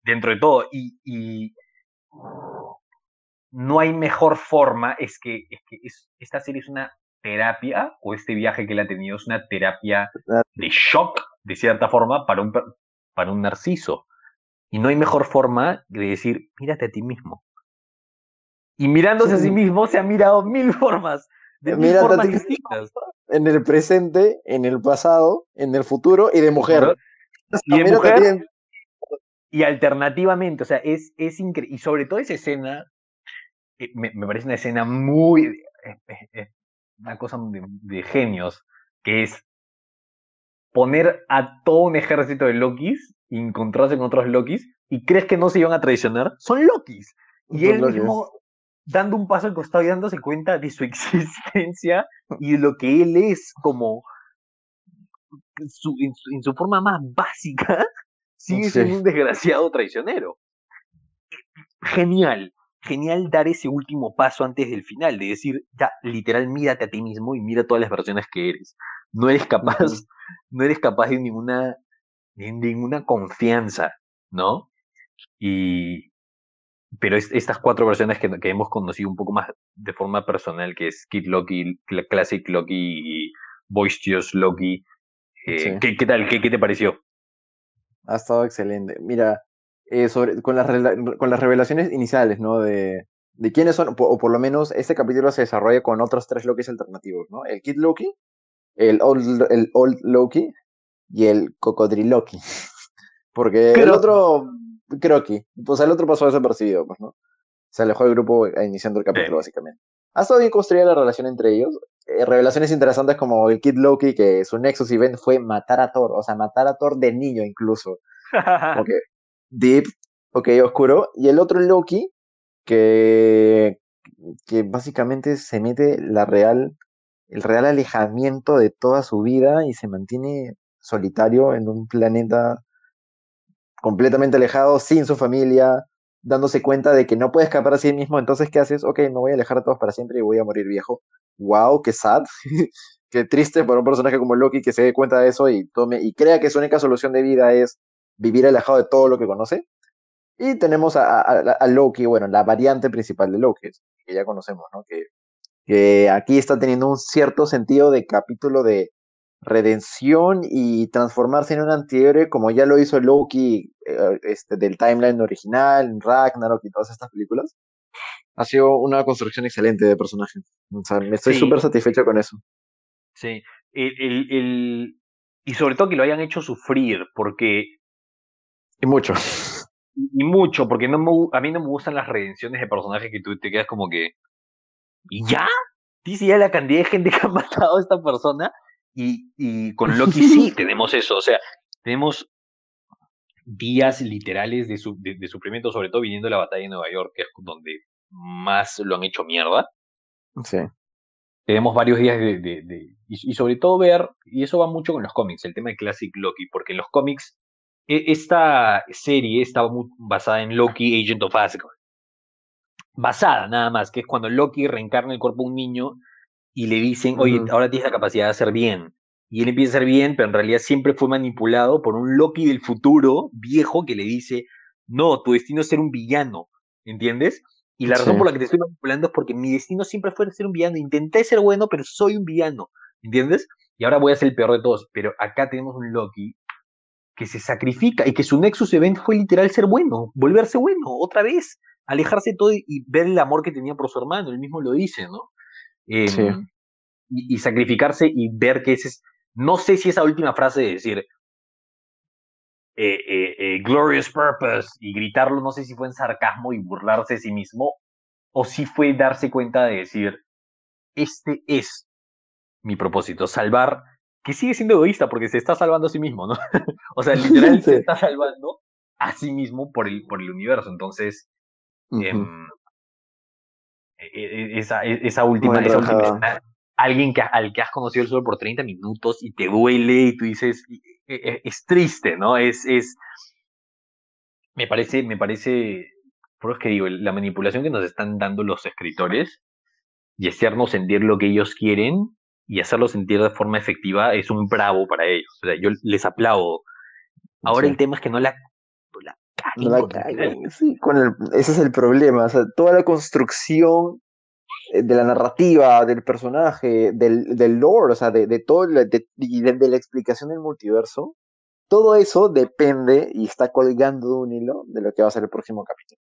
dentro de todo. Y, no hay mejor forma, es que, es que esta serie es una terapia, o este viaje que él ha tenido es una terapia de shock, de cierta forma, para un, para un narciso. Y no hay mejor forma de decir, mírate a ti mismo. Y mirándose a sí mismo, se ha mirado mil formas, de mil formas distintas. En el presente, en el pasado, en el futuro y de mujer. Y de mujer, y alternativamente, o sea, es, es increíble. Y sobre todo esa escena, eh, me, parece una escena muy. una cosa de, genios, que es poner a todo un ejército de Lokis y encontrarse con otros Lokis y crees que no se iban a traicionar, son Lokis. Y él mismo dando un paso al costado y dándose cuenta de su existencia y de lo que él es como su, en, su, forma más básica, sigue siendo un desgraciado traicionero. Genial, genial dar ese último paso antes del final, de decir, ya, literal, mírate a ti mismo y mira todas las versiones que eres. No eres capaz, no eres capaz de ninguna, de ninguna confianza, ¿no? Y, pero estas cuatro versiones que, que, hemos conocido un poco más de forma personal, que es Kid Loki, Classic Loki y Boisterous Loki, eh, ¿qué, ¿qué, tal? ¿Qué, ¿Qué te pareció? Ha estado excelente. Mira, eh, sobre, con, las, con las revelaciones iniciales, ¿no? De, de quiénes son, o por lo menos este capítulo se desarrolla con otros tres Lokis alternativos, ¿no? El Kid Loki, el Old, el old Loki y el Cocodril Loki. Porque el otro, Croki, pues el otro pasó desapercibido, pues, ¿no? Se alejó del grupo iniciando el capítulo, básicamente. Ha estado bien construida la relación entre ellos. Eh, revelaciones interesantes como el Kid Loki, que su Nexus Event fue matar a Thor, o sea, matar a Thor de niño incluso. Porque Deep, ok, oscuro. Y el otro Loki, que, que básicamente se mete la real, el real alejamiento de toda su vida y se mantiene solitario en un planeta completamente alejado, sin su familia, dándose cuenta de que no puede escapar a sí mismo, entonces ¿qué haces? Ok, me voy a alejar a todos para siempre y voy a morir viejo. Wow, qué sad, qué triste para un personaje como Loki que se dé cuenta de eso y tome y crea que su única solución de vida es vivir alejado de todo lo que conoce. Y tenemos a, Loki, bueno, la variante principal de Loki, que ya conocemos, ¿no? Que, que aquí está teniendo un cierto sentido de capítulo de redención y transformarse en un antihéroe como ya lo hizo Loki eh, este, del timeline original, Ragnarok y todas estas películas. Ha sido una construcción excelente de personaje. O sea, me estoy súper satisfecho con eso. Sí, el, el, y sobre todo que lo hayan hecho sufrir, porque y mucho. Y, mucho, porque no a mí no me gustan las redenciones de personajes que tú te quedas como que. ¿Y ya? Dice ya la cantidad de gente que ha matado a esta persona. Y, y con Loki sí tenemos eso. O sea, tenemos días literales de, su, de, sufrimiento, sobre todo viniendo de la batalla de Nueva York, que es donde más lo han hecho mierda. Sí. Tenemos varios días de, de, y, y, sobre todo ver, y eso va mucho con los cómics, el tema de Classic Loki, porque en los cómics esta serie estaba muy basada en Loki, Agent of Asgard. Basada, nada más, que es cuando Loki reencarna el cuerpo de un niño y le dicen, oye, ahora tienes la capacidad de hacer bien. Y él empieza a hacer bien, pero en realidad siempre fue manipulado por un Loki del futuro, viejo, que le dice, no, tu destino es ser un villano, ¿entiendes? Y la razón por la que te estoy manipulando es porque mi destino siempre fue ser un villano. Intenté ser bueno, pero soy un villano, ¿entiendes? Y ahora voy a ser el peor de todos. Pero acá tenemos un Loki que se sacrifica y que su Nexus Event fue literal ser bueno, volverse bueno, otra vez, alejarse de todo y, ver el amor que tenía por su hermano, él mismo lo dice, ¿no? Em, y, sacrificarse y ver que ese es, no sé si esa última frase de decir eh, eh, eh, Glorious Purpose y gritarlo, no sé si fue en sarcasmo y burlarse de sí mismo, o si fue darse cuenta de decir, este es mi propósito, salvar que sigue siendo egoísta porque se está salvando a sí mismo, ¿no? o sea, literal se está salvando a sí mismo por el, por el universo. Entonces, em, e, e, esa, e, esa, última, alguien que, al que has conocido solo por 30 minutos y te duele y tú dices, es, triste, ¿no? Es, es, me parece, me parece, por eso es que digo, la manipulación que nos están dando los escritores y hacernos sentir lo que ellos quieren y hacerlo sentir de forma efectiva es un bravo para ellos. O sea, yo les aplaudo. Ahora el tema es que no la, la caguen. Sí, con el, ese es el problema. O sea, toda la construcción eh, de la narrativa, del personaje, del, del lore, o sea, de, de todo, de, de, la explicación del multiverso, todo eso depende y está colgando de un hilo de lo que va a ser el próximo capítulo.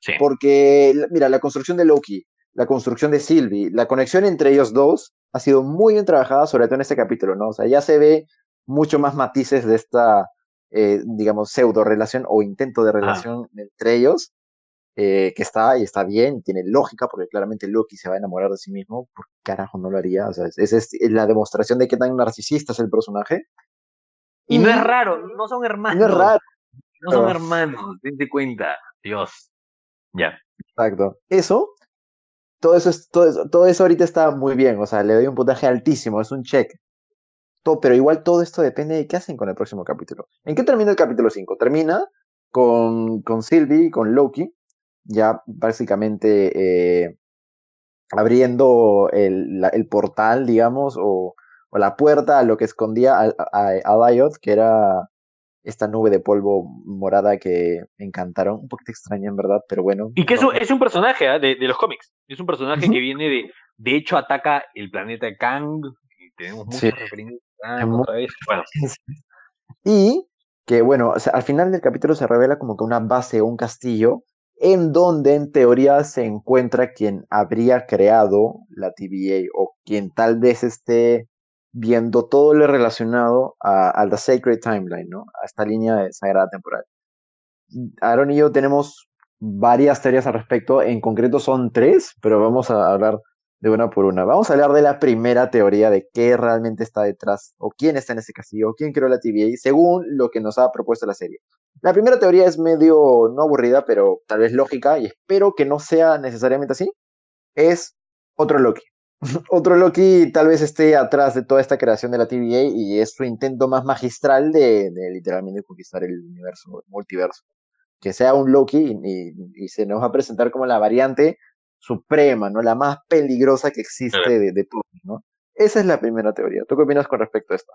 Sí. Porque, mira, la construcción de Loki, la construcción de Sylvie, la conexión entre ellos dos ha sido muy bien trabajada, sobre todo en este capítulo, ¿no? O sea, ya se ve mucho más matices de esta, eh, digamos, pseudo relación o intento de relación entre ellos, eh, que está y está bien, tiene lógica, porque claramente Loki se va a enamorar de sí mismo, ¿por carajo no lo haría? O sea, esa es, la demostración de que tan narcisista es el personaje. Y, no es raro, no son hermanos. No es raro. No son hermanos, dense cuenta, Dios. Ya. Exacto. Eso, todo eso, todo, eso, todo eso ahorita está muy bien, o sea, le doy un puntaje altísimo, es un check. todo, pero igual todo esto depende de qué hacen con el próximo capítulo. ¿En qué termina el capítulo 5? Termina con, con Sylvie, con Loki, ya básicamente eh, abriendo el, el, portal, digamos, o, o, la puerta a lo que escondía a, a, a que era esta nube de polvo morada que me encantaron. Un poquito extraña, en verdad, pero bueno. Y que es, un, es un personaje ¿eh? de, de, los cómics. Es un personaje que viene de. De hecho, ataca el planeta Kang. Y tenemos muchas sí. referencias otra vez. Bueno. Y que, bueno, o sea, al final del capítulo se revela como que una base o un castillo en donde en teoría se encuentra quien habría creado la TVA o quien tal vez esté viendo todo lo relacionado a, a The Sacred Timeline, ¿no? A esta línea de sagrada temporal. Aaron y yo tenemos varias teorías al respecto, en concreto son tres, pero vamos a hablar de una por una. Vamos a hablar de la primera teoría de qué realmente está detrás, o quién está en ese castillo, o quién creó la TVA, según lo que nos ha propuesto la serie. La primera teoría es medio no aburrida, pero tal vez lógica, y espero que no sea necesariamente así. Es otro Loki. Otro Loki tal vez esté atrás de toda esta creación de la TVA y es su intento más magistral de, de literalmente conquistar el universo, el multiverso. Que sea un Loki y, y, y, se nos va a presentar como la variante suprema, ¿no? La más peligrosa que existe de, de todos, ¿no? Esa es la primera teoría. ¿Tú qué opinas con respecto a esto?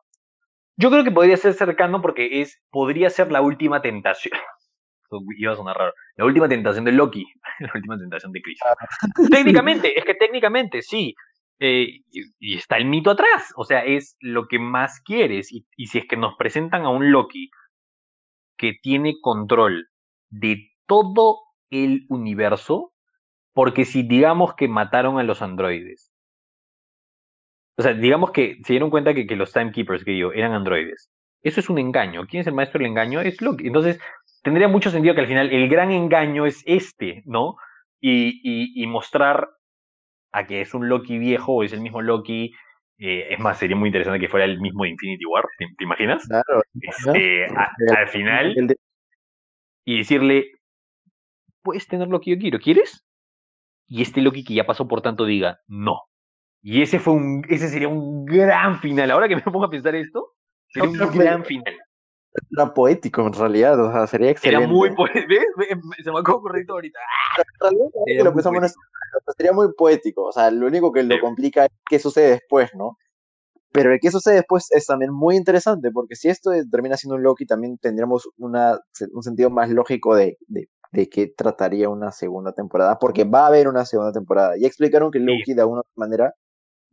Yo creo que podría ser cercano porque es, podría ser la última tentación. Iba a sonar raro. La última tentación de Loki. La última tentación de Chris. técnicamente, es que técnicamente sí. Eh, y, está el mito atrás. O sea, es lo que más quieres. Y, si es que nos presentan a un Loki que tiene control de todo el universo, porque si digamos que mataron a los androides, o sea, digamos que se dieron cuenta que, que los timekeepers que yo eran androides. Eso es un engaño. ¿Quién es el maestro del engaño? Es Loki. Entonces, tendría mucho sentido que al final el gran engaño es este, ¿no? Y, y mostrar a que es un Loki viejo o es el mismo Loki. Eh, es más, sería muy interesante que fuera el mismo de Infinity War, ¿te, te imaginas? Claro. Este, a, al final. Y decirle, puedes tener lo que yo quiero, ¿quieres? Y este Loki que ya pasó por tanto diga, no. Y ese fue un, ese sería un gran final. Ahora que me pongo a pensar esto, sería un gran final. Era poético en realidad, o sea, sería excelente. Era muy poético. Se me acabó correcto ahorita. Lo pensamos en sería muy poético, o sea, lo único que lo complica es qué sucede después, ¿no? Pero el que sucede después es también muy interesante, porque si esto termina siendo un Loki, también tendríamos una, un sentido más lógico de, de, de qué trataría una segunda temporada, porque va a haber una segunda temporada. Ya explicaron que Loki de alguna manera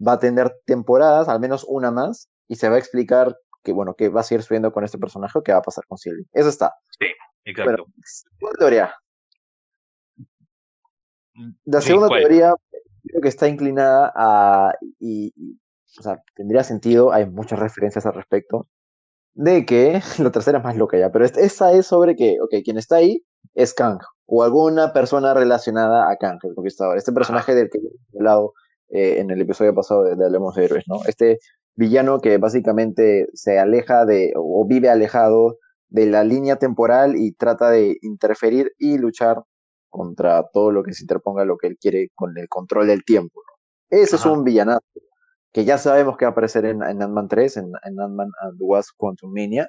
va a tener temporadas, al menos una más, y se va a explicar que, bueno, que va a seguir subiendo con este personaje, qué va a pasar con Sylvie. Eso está. Sí, exacto. Bueno, teoría. La segunda teoría creo que está inclinada a, y, y, o sea, tendría sentido, hay muchas referencias al respecto, de que, la tercera es más loca ya, pero esa es sobre que, ok, quien está ahí es Kang, o alguna persona relacionada a Kang, el conquistador, este personaje Ajá. del que he hablado eh, en el episodio pasado de, de Hablemos de Héroes, ¿no? Este villano que básicamente se aleja de, o vive alejado de la línea temporal y trata de interferir y luchar contra todo lo que se interponga, lo que él quiere con el control del tiempo. ¿no? Ese Ajá. es un villanazo que ya sabemos que va a aparecer en, en Ant-Man 3, en, en Ant-Man and the Wasp Quantum Mania,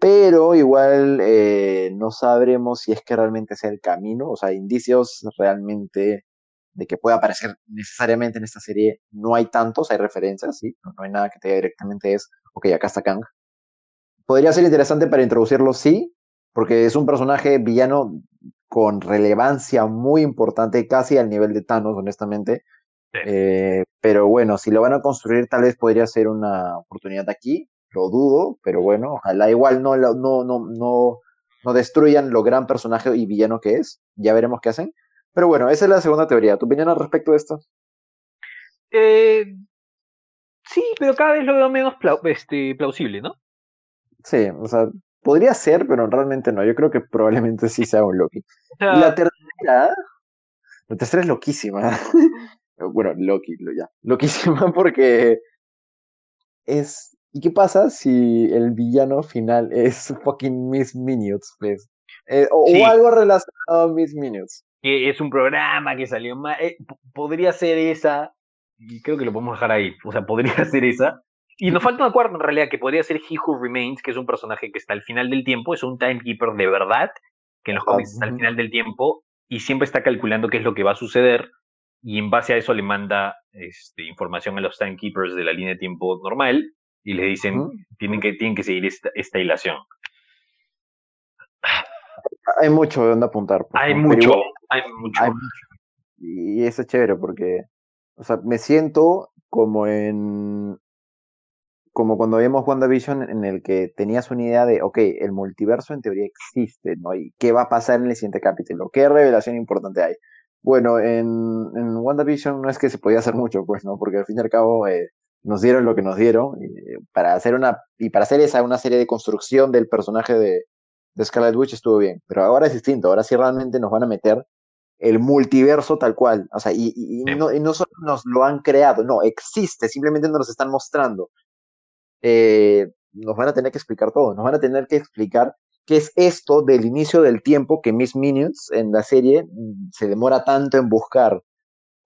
pero igual eh, no sabremos si es que realmente sea el camino, o sea, indicios realmente de que pueda aparecer necesariamente en esta serie no hay tantos, hay referencias, sí, no, no hay nada que te diga directamente es, ok, acá está Kang. Podría ser interesante para introducirlo, sí, porque es un personaje villano con relevancia muy importante, casi al nivel de Thanos, honestamente. Sí. Eh, pero bueno, si lo van a construir, tal vez podría ser una oportunidad aquí. Lo dudo, pero bueno, ojalá igual no, no, no, no, no destruyan lo gran personaje y villano que es. Ya veremos qué hacen. Pero bueno, esa es la segunda teoría. ¿Tu opinión al respecto de esto? Eh, sí, pero cada vez lo veo menos plau este, plausible, ¿no? Sí, o sea, podría ser, pero realmente no. Yo creo que probablemente sí sea un Loki. O sea, la tercera, la tercera es loquísima. bueno, Loki, ya. Loquísima porque es. ¿Y qué pasa si el villano final es fucking Miss Minutes, pues? Eh, o, sí. o, algo relacionado a Miss Minutes que es un programa que salió mal. Eh, podría ser esa, y creo que lo podemos dejar ahí. O sea, podría ser esa. Y nos falta una cuarta en realidad, que podría ser He Who Remains, que es un personaje que está al final del tiempo, es un timekeeper de verdad, que en los cómics está al final del tiempo y siempre está calculando qué es lo que va a suceder y en base a eso le manda este, información a los timekeepers de la línea de tiempo normal y le dicen tienen, que, tienen que seguir esta, esta hilación. Hay mucho de donde apuntar. Pues, hay, mucho, hay mucho, hay mucho. Y eso es chévere porque, o sea, me siento como en como cuando vimos WandaVision en el que tenías una idea de, ok, el multiverso en teoría existe, ¿no? ¿Y qué va a pasar en el siguiente capítulo? ¿Qué revelación importante hay? Bueno, en, en WandaVision no es que se podía hacer mucho, pues, ¿no? Porque al fin y al cabo eh, nos dieron lo que nos dieron y para hacer una, y para hacer esa, una serie de construcción del personaje de, de Scarlet Witch estuvo bien. Pero ahora es distinto, ahora sí realmente nos van a meter el multiverso tal cual. O sea, y, y, no, y no solo nos lo han creado, no, existe, simplemente nos lo están mostrando eh, nos van a tener que explicar todo, nos van a tener que explicar qué es esto del inicio del tiempo que Miss Minutes en la serie mm, se demora tanto en buscar,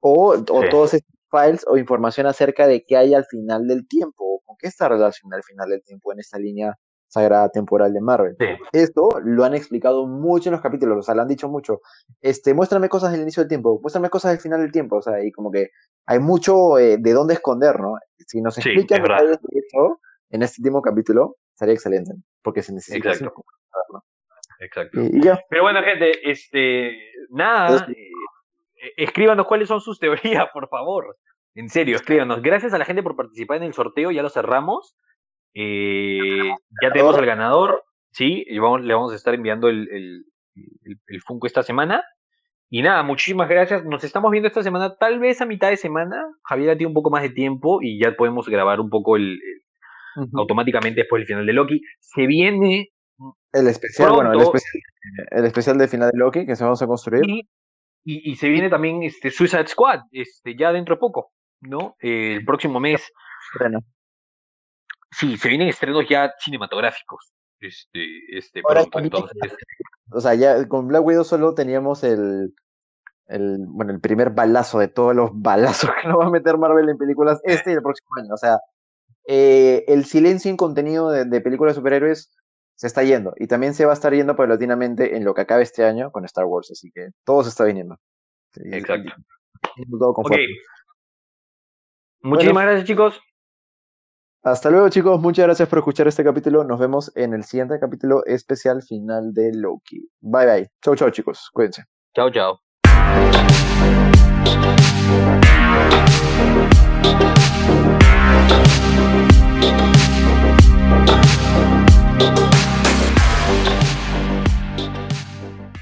o, o todos estos files o información acerca de qué hay al final del tiempo, o con qué está relacionado al final del tiempo en esta línea sagrada temporal de Marvel. Esto lo han explicado mucho en los capítulos, o sea, lo han dicho mucho. Este, muéstrame cosas del inicio del tiempo, muéstrame cosas del final del tiempo, o sea, y como que hay mucho eh, de dónde esconder, ¿no? Si nos explican eso en este último capítulo, sería excelente, porque se necesita. Exacto. Exacto. Pero bueno, gente, este, nada, eh, escríbanos cuáles son sus teorías, por favor. En serio, escríbanos. Gracias a la gente por participar en el sorteo, ya lo cerramos. Eh, ya tenemos al ganador, sí, y vamos, le vamos a estar enviando el, el, el, Funko esta semana. Y nada, muchísimas gracias. Nos estamos viendo esta semana, tal vez a mitad de semana. Javier tiene un poco más de tiempo y ya podemos grabar un poco el, automáticamente después del final de Loki. Se viene. El especial, bueno, el especial, el especial de final de Loki que se vamos a construir. Y, y, se viene también este Suicide Squad, este, ya dentro de poco, ¿no? el próximo mes. Bueno. Sí, se vienen estrenos ya cinematográficos. Este, este pronto, entonces. O sea, ya con Black Widow solo teníamos el, el, bueno, el primer balazo de todos los balazos que nos va a meter Marvel en películas este y el próximo año. O sea, eh, el silencio en contenido de, películas de superhéroes se está yendo y también se va a estar yendo paulatinamente en lo que acabe este año con Star Wars, así que todo se está viniendo. Exacto. Muchísimas gracias chicos. Hasta luego chicos, muchas gracias por escuchar este capítulo. Nos vemos en el siguiente capítulo especial final de Loki. Bye bye. Chau chau chicos, cuídense.